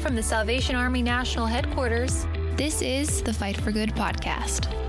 From the Salvation Army National Headquarters, This is the Fight for Good podcast.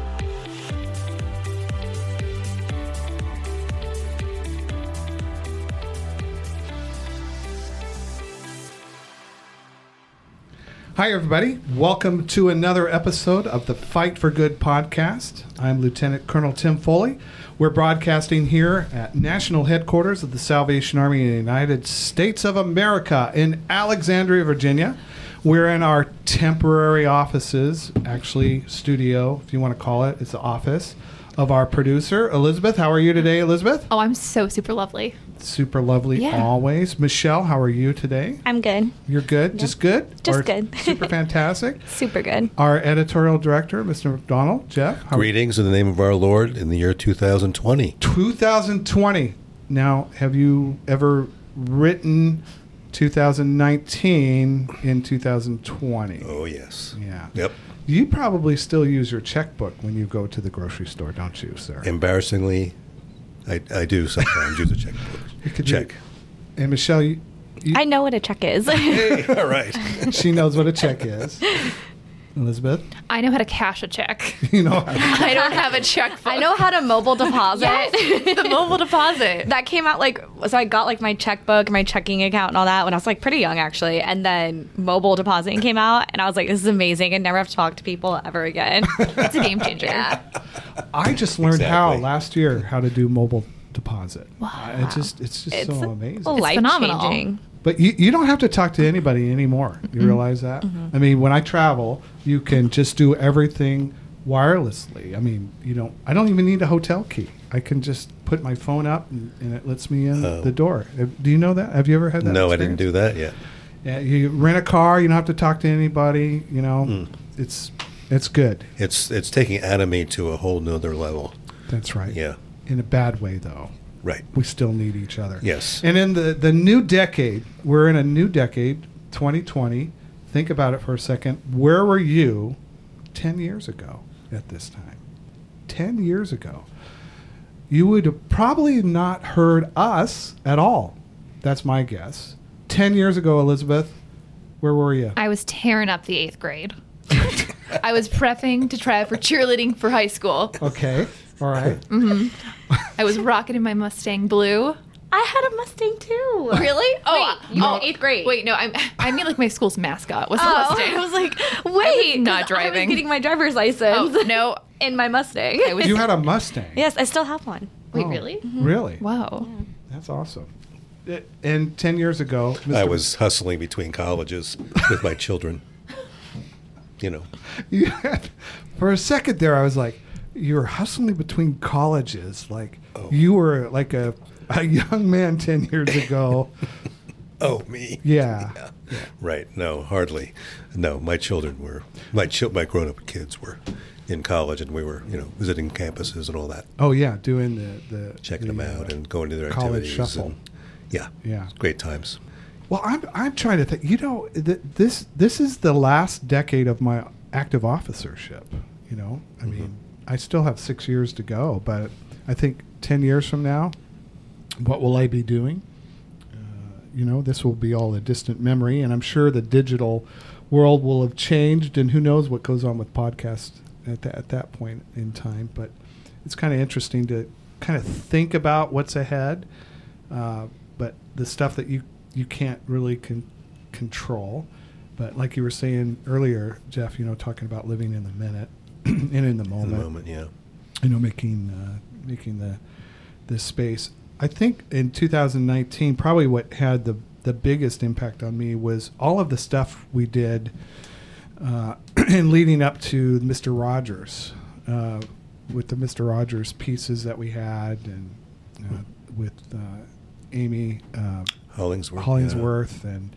Hi, everybody. Welcome to another episode of the Fight for Good podcast. I'm Lieutenant Colonel Tim Foley. We're broadcasting here at National Headquarters of the Salvation Army in the United States of America in Alexandria, Virginia. We're in our temporary offices, actually, studio, if you want to call it. It's the office of our producer, Elizabeth. How are you today, Elizabeth? Oh, I'm so super lovely. Super lovely Yeah. always. Michelle, how are you today? I'm good. You're good? Just good? Just Or good. super fantastic? Super good. Our editorial director, Mr. McDonald, Jeff. how- Greetings in the name of our Lord in the year 2020. 2020. Now, have you ever written 2019 in 2020? Oh, yes. Yeah. Yep. You probably still use your checkbook when you go to the grocery store, don't you, sir? Embarrassingly, I, I do sometimes use a checkbook. Could you- Check. And Michelle, you, you, I know what a check is. Hey, all right. she knows what a check is. Elizabeth, I know how to cash a check. you know. How I don't have a checkbook. I know how to mobile deposit. Yes, the mobile deposit. that came out like so I got like my checkbook, my checking account and all that when I was like pretty young actually. And then mobile depositing came out and I was like, this is amazing. I never have to talk to people ever again. It's a game changer. Yeah. I just learned how last year how to do mobile deposit. Wow. It just it's just It's so amazing. life phenomenal. changing. But you, you don't have to talk to anybody anymore. You realize that? I mean, when I travel, you can just do everything wirelessly. I mean, you don't. I don't even need a hotel key. I can just put my phone up and, and it lets me in Oh. the door. Do you know that? Have you ever had that? No, I didn't do that yet. Yeah, you rent a car. You don't have to talk to anybody. You know, Hmm. it's it's good. It's it's taking anime to a whole nother level. That's right. Yeah. In a bad way, though. Right. we still need each other. Yes. And in the, the new decade, we're in a new decade, 2020. Think about it for a second. Where were you 10 years ago at this time? 10 years ago. You would have probably not heard us at all. That's my guess. 10 years ago, Elizabeth, where were you? I was tearing up the eighth grade. I was prepping to try for cheerleading for high school. Okay. All right. Mm-hmm. I was rocketing my Mustang Blue. I had a Mustang too. Really? Oh, Wait, you were in oh. eighth grade. Wait, no, I'm, I mean like my school's mascot was a Oh, Mustang. I was like, wait, not 'cause I driving. was getting my driver's license oh, no. in my Mustang. I was, You had a Mustang. yes, I still have one. wait, Oh, really? Mm-hmm. Really? Whoa. That's awesome. It- And 10 years ago, Mr. I was hustling between colleges with my children. You know, You had, for a second there, I was like, you were hustling between colleges. Like Oh. you were like a, a young man 10 years ago. oh me. Yeah. Right. No, hardly. No, my children were my my grown up kids were in college, and we were you know visiting campuses and all that, Oh, yeah. Doing the, the checking the, them out uh, and going to their college activities. shuffle. And, yeah. Yeah. Great times. Well, I'm, I'm trying to think, you know, th- this, this is the last decade of my active officership. You know, I mean, I still have six years to go, but I think 10 years from now, what will I be doing? Uh, you know, this will be all a distant memory, and I'm sure the digital world will have changed, and who knows what goes on with podcasts at, that at that point in time. But it's kind of interesting to kind of think about what's ahead, uh, but the stuff that you you can't really con- control. But like you were saying earlier, Jeff, you know, talking about living in the minute and in the In moment the moment, yeah. you know, making uh, making the this space. I think in 2019, probably what had the the biggest impact on me was all of the stuff we did uh, in leading up to Mr. Rogers, uh, with the Mr. Rogers pieces that we had, and uh, with uh, Amy uh, Hollingsworth. Hollingsworth and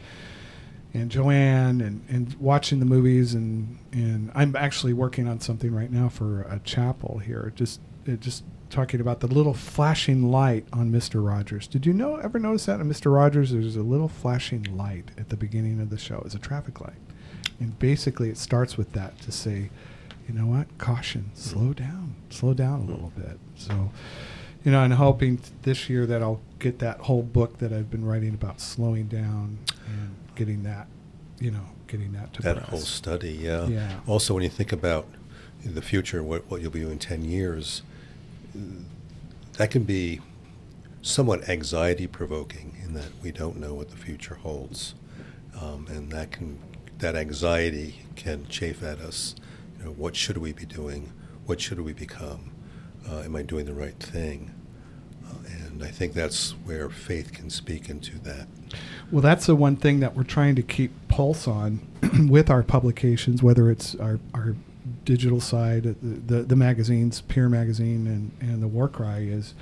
and Joanne and, and watching the movies and, and I'm actually working on something right now for a chapel here. Just uh, just talking about the little flashing light on Mr. Rogers. Did you know ever notice that in Mr. Rogers there's a little flashing light at the beginning of the show. It's a traffic light. And basically it starts with that to say, you know what? Caution, slow down. Slow down a little bit. So you know, and hoping this year that I'll get that whole book that I've been writing about slowing down and getting that you know, getting that to that whole study. Yeah. Yeah. Also, when you think about the future, what what you'll be doing in ten years, that can be somewhat anxiety provoking in that we don't know what the future holds, um, and that can that anxiety can chafe at us. You know, what should we be doing? What should we become? Uh, am I doing the right thing? Uh, and I think that's where faith can speak into that. Well, that's the one thing that we're trying to keep pulse on with our publications, whether it's our, our digital side, the, the, the magazines, Peer Magazine and, and the War Cry is,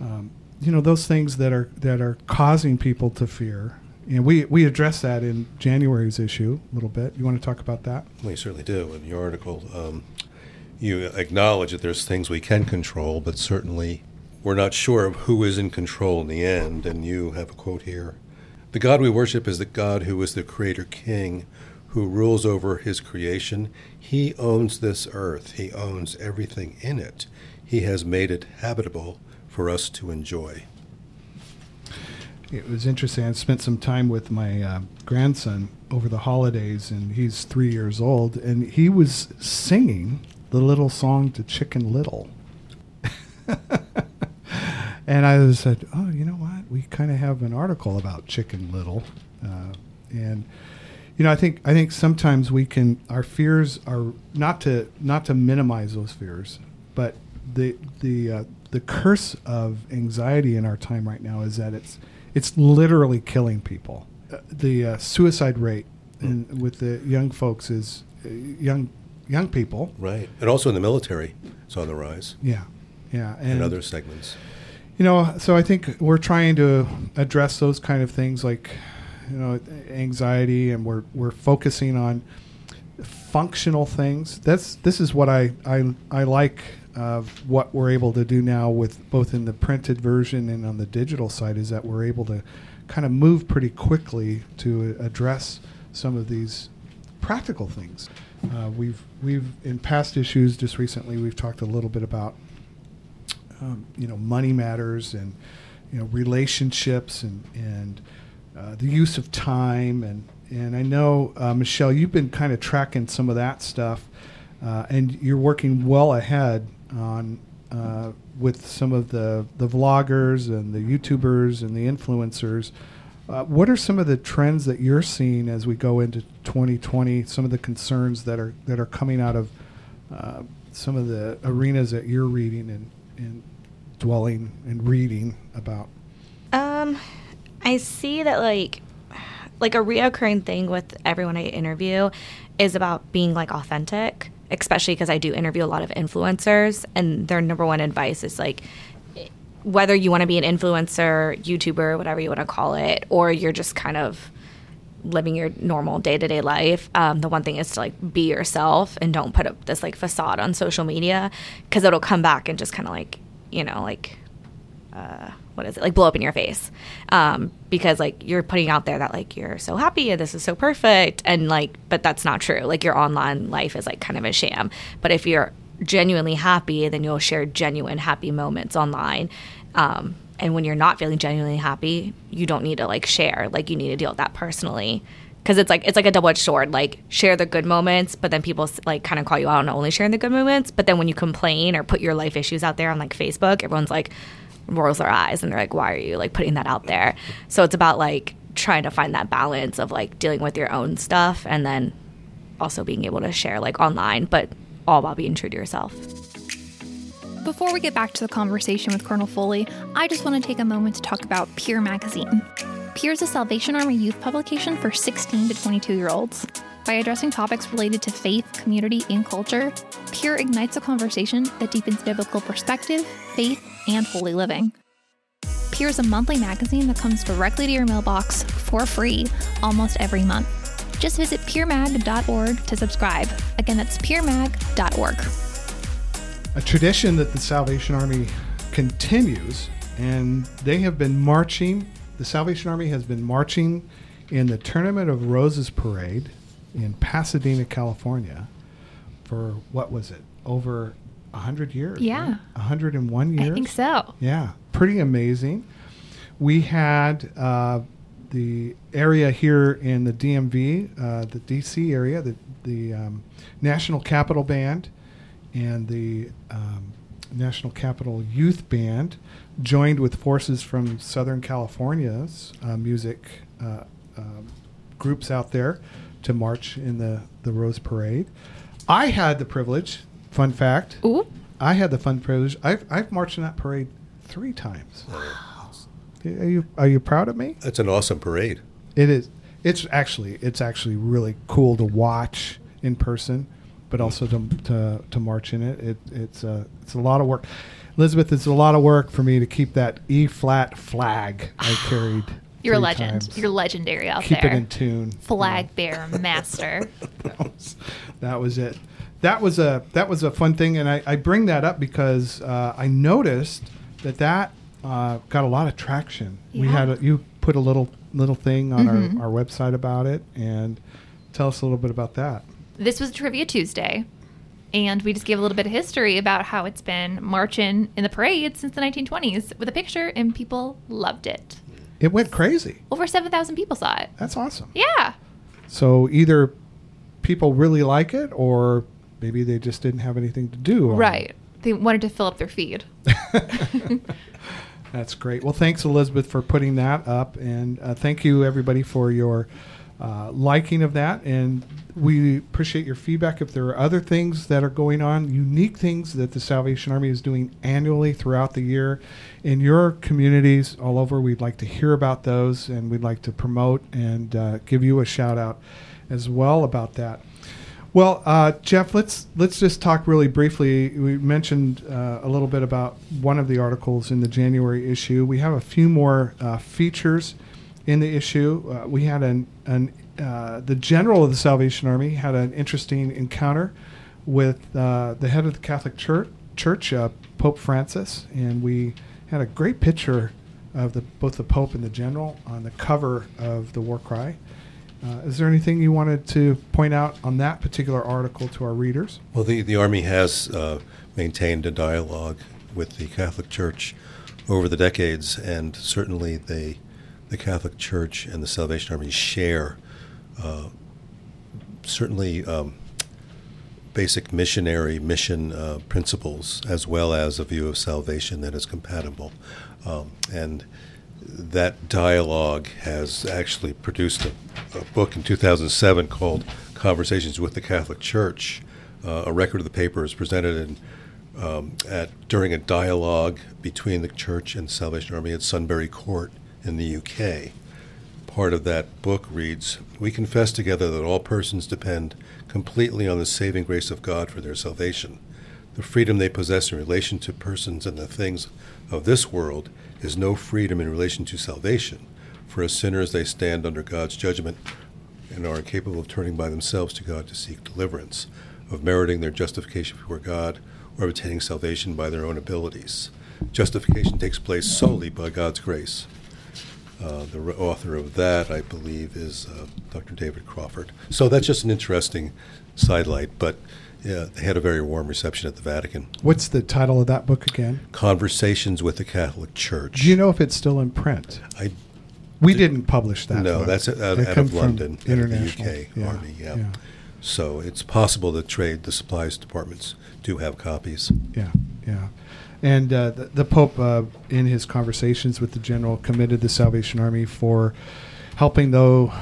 um, you know, those things that are that are causing people to fear. And we, we address that in January's issue a little bit. You want to talk about that? You certainly do. In your article, um, you acknowledge that there's things we can control, but certainly we're not sure of who is in control in the end. And you have a quote here The God we worship is the God who is the Creator King, who rules over His creation. He owns this earth, He owns everything in it. He has made it habitable for us to enjoy. It was interesting. I spent some time with my uh, grandson over the holidays, and he's three years old, and he was singing the little song to Chicken Little. and I said, "Oh, you know? We kind of have an article about Chicken Little," uh, and you know, I think I think sometimes we can our fears are not to not to minimize those fears, but the the uh, the curse of anxiety in our time right now is that it's it's literally killing people. Uh, the uh, suicide rate in, with the young folks is uh, young young people. Right. And also in the military, it's on the rise, Yeah, yeah, and other segments. You know, so I think we're trying to address those kind of things like, you know, anxiety, and we're we're focusing on functional things. That's this is what I I, I like of what we're able to do now with both in the printed version and on the digital side is that we're able to kind of move pretty quickly to address some of these practical things. Uh, we've we've in past issues just recently we've talked a little bit about um, you know money matters and you know relationships and and uh, the use of time and and I know uh, Michelle you've been kind of tracking some of that stuff uh, and you're working well ahead on uh, with some of the the vloggers and the YouTubers and the influencers. Uh, what are some of the trends that you're seeing as we go into 2020? Some of the concerns that are that are coming out of uh, some of the arenas that you're reading and, and dwelling and reading about. Um, I see that like like a reoccurring thing with everyone I interview is about being like authentic, especially because I do interview a lot of influencers, and their number one advice is like whether you want to be an influencer, YouTuber, whatever you want to call it, or you're just kind of living your normal day to day life. Um, the one thing is to like be yourself and don't put up this like facade on social media because it'll come back and just kind of like you know like uh, what is it? Like blow up in your face. Um, because like you're putting out there that like you're so happy and this is so perfect and like but that's not true. Like your online life is like kind of a sham. But if you're genuinely happy then you'll share genuine happy moments online. Um, and when you're not feeling genuinely happy you don't need to like share. Like you need to deal with that personally. Because it's like it's like a double-edged sword. Like share the good moments but then people like kind of call you out on only sharing the good moments. But then when you complain or put your life issues out there on like facebook everyone's like rolls their eyes and they're like why are you like putting that out there? So it's about like trying to find that balance of like dealing with your own stuff and then also being able to share like online but all while being true to yourself Before we get back to the conversation with Colonel Foley, I just want to take a moment to talk about Peer Magazine. Peer is a Salvation Army youth publication for 16 to 22 year olds. By addressing topics related to faith, community, and culture, Peer ignites a conversation that deepens biblical perspective, faith, and holy living. Peer is a monthly magazine that comes directly to your mailbox for free almost every month. Just visit peermag.org to subscribe. Again, that's peermag.org. a tradition that the Salvation Army continues, and they have been marching. The Salvation Army has been marching in the Tournament of Roses parade in Pasadena, California, for what was it? Over a hundred years. Yeah. a hundred and one years. I think so. Yeah, pretty amazing. We had uh, the area here in the DMV, uh, the DC area, the the um, National Capital Band, and the um, National Capital Youth Band joined with forces from Southern California's uh, music uh, um, groups out there to march in the the Rose Parade. I had the privilege. Fun fact. Ooh. I had the fun privilege. I've, I've marched in that parade three times. Wow. Are you are you proud of me? It's an awesome parade. It is. It's actually it's actually really cool to watch in person, but also to to, to march in it. It it's a it's a lot of work. Elizabeth, it's a lot of work for me to keep that E flat flag I carried. You're a legend. times. You're legendary out keep there. it in tune. Flag bear master. that was, that was it. That was a that was a fun thing, and I, I bring that up because uh, I noticed that that uh, got a lot of traction. We had a, you put a little little thing on Mhm. our, our website about it, and tell us a little bit about that. This was Trivia Tuesday, and we just gave a little bit of history about how it's been marching in the parade since the 1920s with a picture, and people loved it. It went crazy. Over 7,000 people saw it. That's awesome. Yeah. So either people really like it, or maybe they just didn't have anything to do. it. Right. They wanted to fill up their feed. That's great. Well, thanks, Elizabeth, for putting that up. And uh, thank you, everybody, for your uh, liking of that. And we appreciate your feedback. If there are other things that are going on, unique things that the Salvation Army is doing annually throughout the year in your communities all over, we'd like to hear about those and we'd like to promote and uh, give you a shout out as well about that. Well, uh, Jeff, let's let's just talk really briefly. We mentioned uh, a little bit about one of the articles in the January issue. We have a few more uh, features in the issue. Uh, we had an, an uh, the general of the Salvation Army had an interesting encounter with uh, the head of the Catholic Church, Church Pope Francis, and we had a great picture of the both the Pope and the general on the cover of the War Cry. Uh, is there anything you wanted to point out on that particular article to our readers? Well, the, the Army has uh, maintained a dialogue with the Catholic Church over the decades, and certainly they, the Catholic Church and the Salvation Army share uh, certainly um, basic missionary mission uh, principles as well as a view of salvation that is compatible. Um, and that dialogue has actually produced a, a book in 2007 called Conversations with the Catholic Church. Uh, a record of the paper is presented in, um, at during a dialogue between the church and Salvation Army at Sunbury Court in the UK. Part of that book reads We confess together that all persons depend completely on the saving grace of God for their salvation. The freedom they possess in relation to persons and the things of this world is no freedom in relation to salvation. For as sinners, they stand under God's judgment and are incapable of turning by themselves to God to seek deliverance, of meriting their justification before God, or of attaining salvation by their own abilities. Justification takes place solely by God's grace. Uh, the re- author of that, I believe, is uh, Dr. David Crawford. So that's just an interesting sidelight, but yeah, they had a very warm reception at the Vatican. What's the title of that book again? Conversations with the Catholic Church. Do you know if it's still in print? I We didn't publish that. no, book. that's out, They out of London, out of the international. UK Yeah, Army. Yeah. yeah, So it's possible that trade, the supplies departments do have copies. yeah, yeah. And uh, the, the Pope, uh, in his conversations with the general, commended the Salvation Army for helping though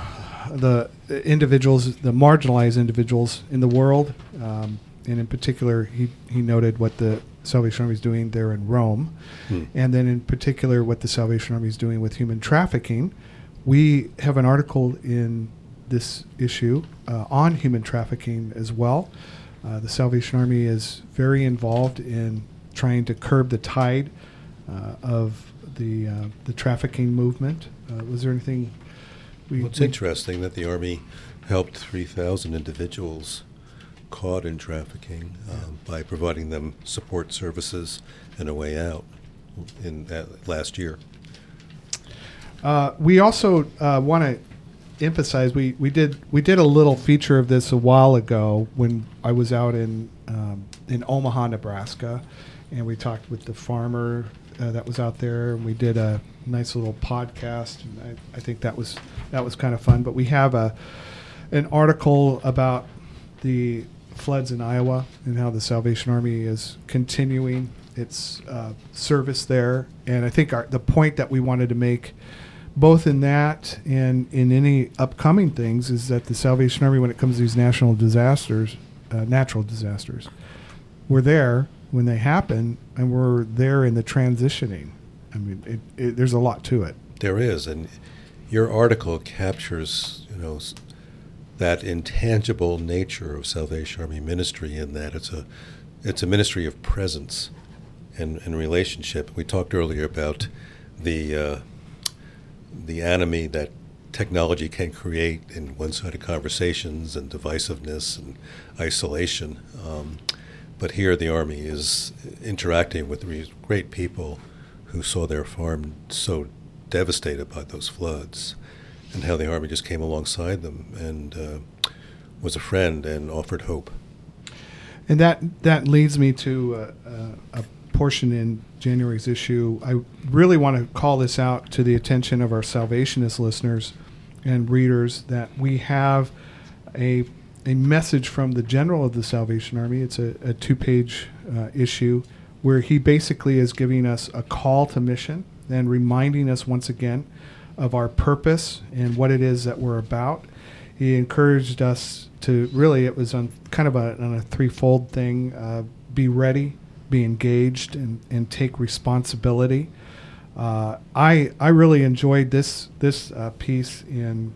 the individuals, the marginalized individuals in the world, um, and in particular, he he noted what the Salvation Army is doing there in Rome, Hmm. and then in particular what the Salvation Army is doing with human trafficking. We have an article in this issue uh, on human trafficking as well. Uh, the Salvation Army is very involved in trying to curb the tide uh, of the uh, the trafficking movement. Uh, was there anything? We, Well, it's we- interesting that the Army helped 3,000 individuals caught in trafficking um, by providing them support services and a way out in that last year. Uh, we also uh, want to emphasize we, we did we did a little feature of this a while ago when I was out in um, in Omaha, Nebraska, and we talked with the farmer uh, that was out there, and we did a nice little podcast. And I, I think that was that was kind of fun. But we have a an article about the floods in Iowa and how the Salvation Army is continuing its uh, service there. And I think our, the point that we wanted to make, both in that and in any upcoming things, is that the Salvation Army, when it comes to these national disasters, uh, natural disasters, we're there when they happen, and we're there in the transitioning. I mean, it, it, there's a lot to it. There is, and your article captures, you know, that intangible nature of Salvation Army ministry in that it's a it's a ministry of presence and, and relationship. We talked earlier about the uh, the enemy that technology can create in one-sided conversations and divisiveness and isolation. Um, but here, the army is interacting with these great people who saw their farm so devastated by those floods, and how the army just came alongside them and uh, was a friend and offered hope. And that that leads me to uh, uh, a portion in January's issue. I really want to call this out to the attention of our Salvationist listeners and readers that we have a a message from the general of the Salvation Army. It's a, a two page uh, issue where he basically is giving us a call to mission and reminding us once again of our purpose and what it is that we're about. He encouraged us to really, it was on kind of a, on a threefold thing uh, be ready, be engaged, and, and take responsibility. Uh, I, I really enjoyed this, this uh, piece in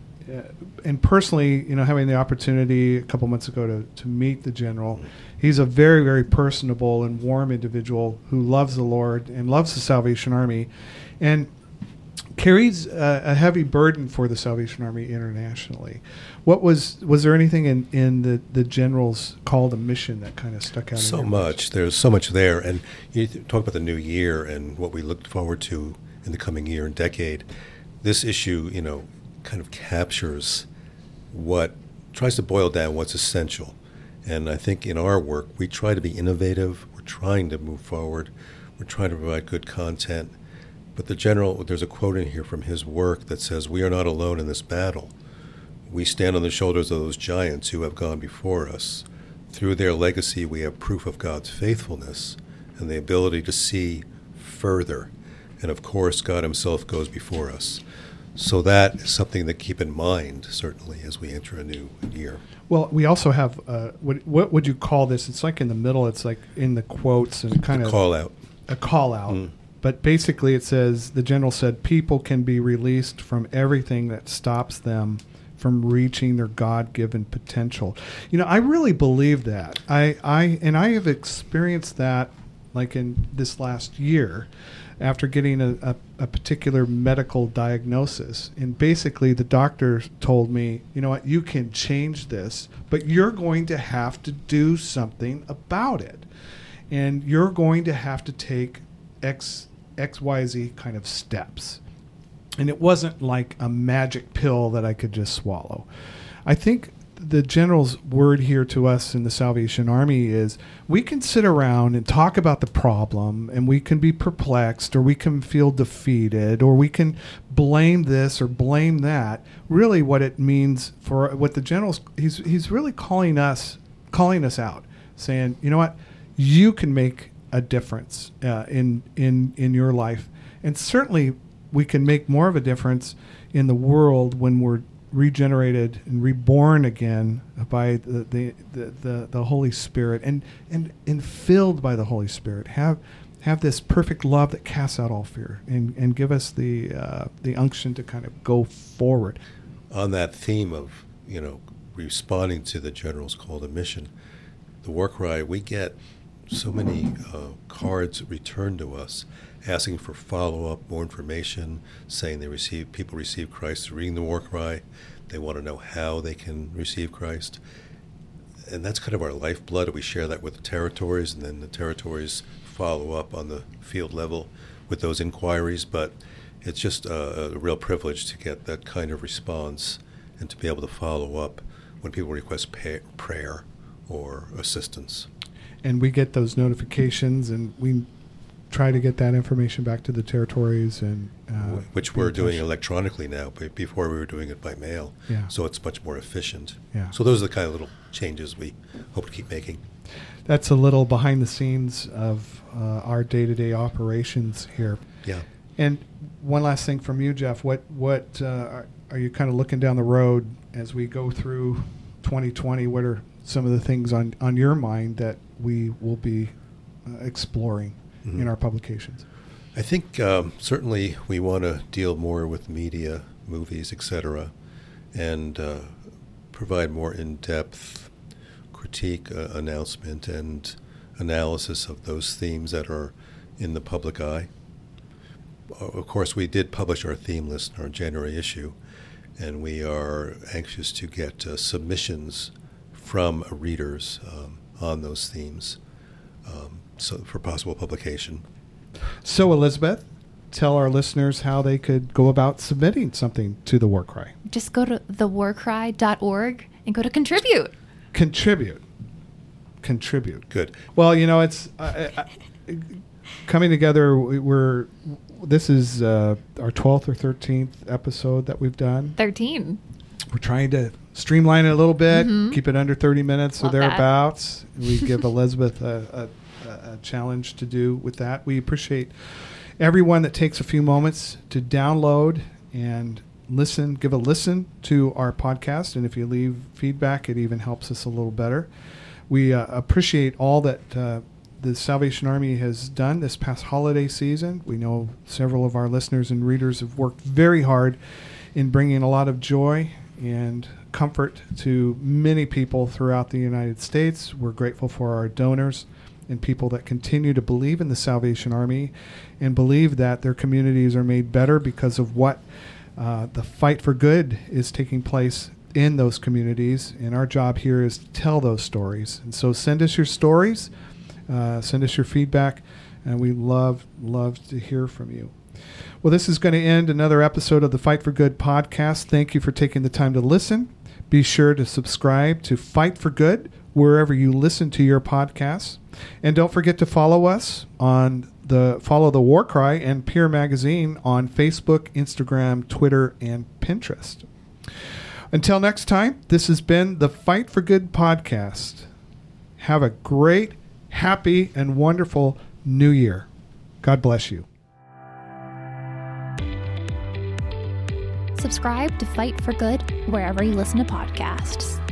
and personally, you know, having the opportunity a couple months ago to, to meet the general, he's a very, very personable and warm individual who loves the Lord and loves the Salvation Army, and carries a, a heavy burden for the Salvation Army internationally. What was was there anything in, in the, the general's call to mission that kind of stuck out? So much. There's so much there, and you talk about the new year and what we look forward to in the coming year and decade. This issue, you know, kind of captures what tries to boil down what's essential. And I think in our work, we try to be innovative. We're trying to move forward. We're trying to provide good content. But the general, there's a quote in here from his work that says, We are not alone in this battle. We stand on the shoulders of those giants who have gone before us. Through their legacy, we have proof of God's faithfulness and the ability to see further. And of course, God Himself goes before us. So that is something to keep in mind, certainly, as we enter a new year. Well, we also have uh, what what would you call this? It's like in the middle. It's like in the quotes and kind of call out. A call out. Mm. But basically, it says the general said people can be released from everything that stops them from reaching their God-given potential. You know, I really believe that. I I and I have experienced that like in this last year after getting a, a, a, particular medical diagnosis. And basically, the doctor told me, you know what, you can change this, but you're going to have to do something about it. And you're going to have to take X, XYZ kind of steps. And it wasn't like a magic pill that I could just swallow. I think the general's word here to us in the Salvation Army is we can sit around and talk about the problem and we can be perplexed or we can feel defeated or we can blame this or blame that. Really what it means for what the general's he's he's really calling us calling us out saying, "You know what? You can make a difference uh, in in in your life." And certainly we can make more of a difference in the world when we're regenerated and reborn again by the, the, the, the, the Holy Spirit and, and, and filled by the Holy Spirit. Have, have this perfect love that casts out all fear and, and give us the, uh, the unction to kind of go forward. On that theme of, you know, responding to the general's call to mission, the war cry, we get so many uh, cards returned to us asking for follow up, more information, saying they receive people receive Christ through reading the war cry. They want to know how they can receive Christ. And that's kind of our lifeblood. We share that with the territories, and then the territories follow up on the field level with those inquiries. But it's just a, a real privilege to get that kind of response and to be able to follow up when people request pay, prayer or assistance. And we get those notifications, and we try to get that information back to the territories and uh, which we're doing electronically now, but before we were doing it by mail. Yeah. So it's much more efficient. Yeah. So those are the kind of little changes we hope to keep making. That's a little behind the scenes of uh, our day to day operations here. Yeah. And one last thing from you, Jeff. What what uh, are, are you kind of looking down the road as we go through 2020? What are some of the things on on your mind that we will be uh, exploring in our publications? I think um, certainly we want to deal more with media, movies, etc., and uh, provide more in-depth critique, uh, announcement, and analysis of those themes that are in the public eye. Of course, we did publish our theme list in our January issue, and we are anxious to get uh, submissions from readers um, on those themes um, so for possible publication. So, Elizabeth, tell our listeners how they could go about submitting something to the War Cry. Just go to thewarcry.org and go to contribute. Contribute. Contribute. Good. Well, you know, it's uh, uh, coming together. we- We're this is uh, our twelfth or thirteenth episode that we've done. 13. We're trying to streamline it a little bit, Mhm. keep it under thirty minutes or Love that. thereabouts. We give Elizabeth a, a, a, a challenge to do with that. We appreciate everyone that takes a few moments to download and listen, give a listen to our podcast. And if you leave feedback, it even helps us a little better. We uh, appreciate all that uh, the Salvation Army has done this past holiday season. We know several of our listeners and readers have worked very hard in bringing a lot of joy and comfort to many people throughout the United States. We're grateful for our donors and people that continue to believe in the Salvation Army and believe that their communities are made better because of what uh, the fight for good is taking place in those communities. And our job here is to tell those stories. And so send us your stories, uh, send us your feedback, and we love, love to hear from you. Well, this is going to end another episode of the Fight for Good podcast. Thank you for taking the time to listen. Be sure to subscribe to Fight for Good wherever you listen to your podcasts. And don't forget to follow us on the follow the War Cry and Peer Magazine on Facebook, Instagram, Twitter, and Pinterest. Until next time, this has been the Fight for Good podcast. Have a great, happy, and wonderful new year. God bless you. Subscribe to Fight for Good wherever you listen to podcasts.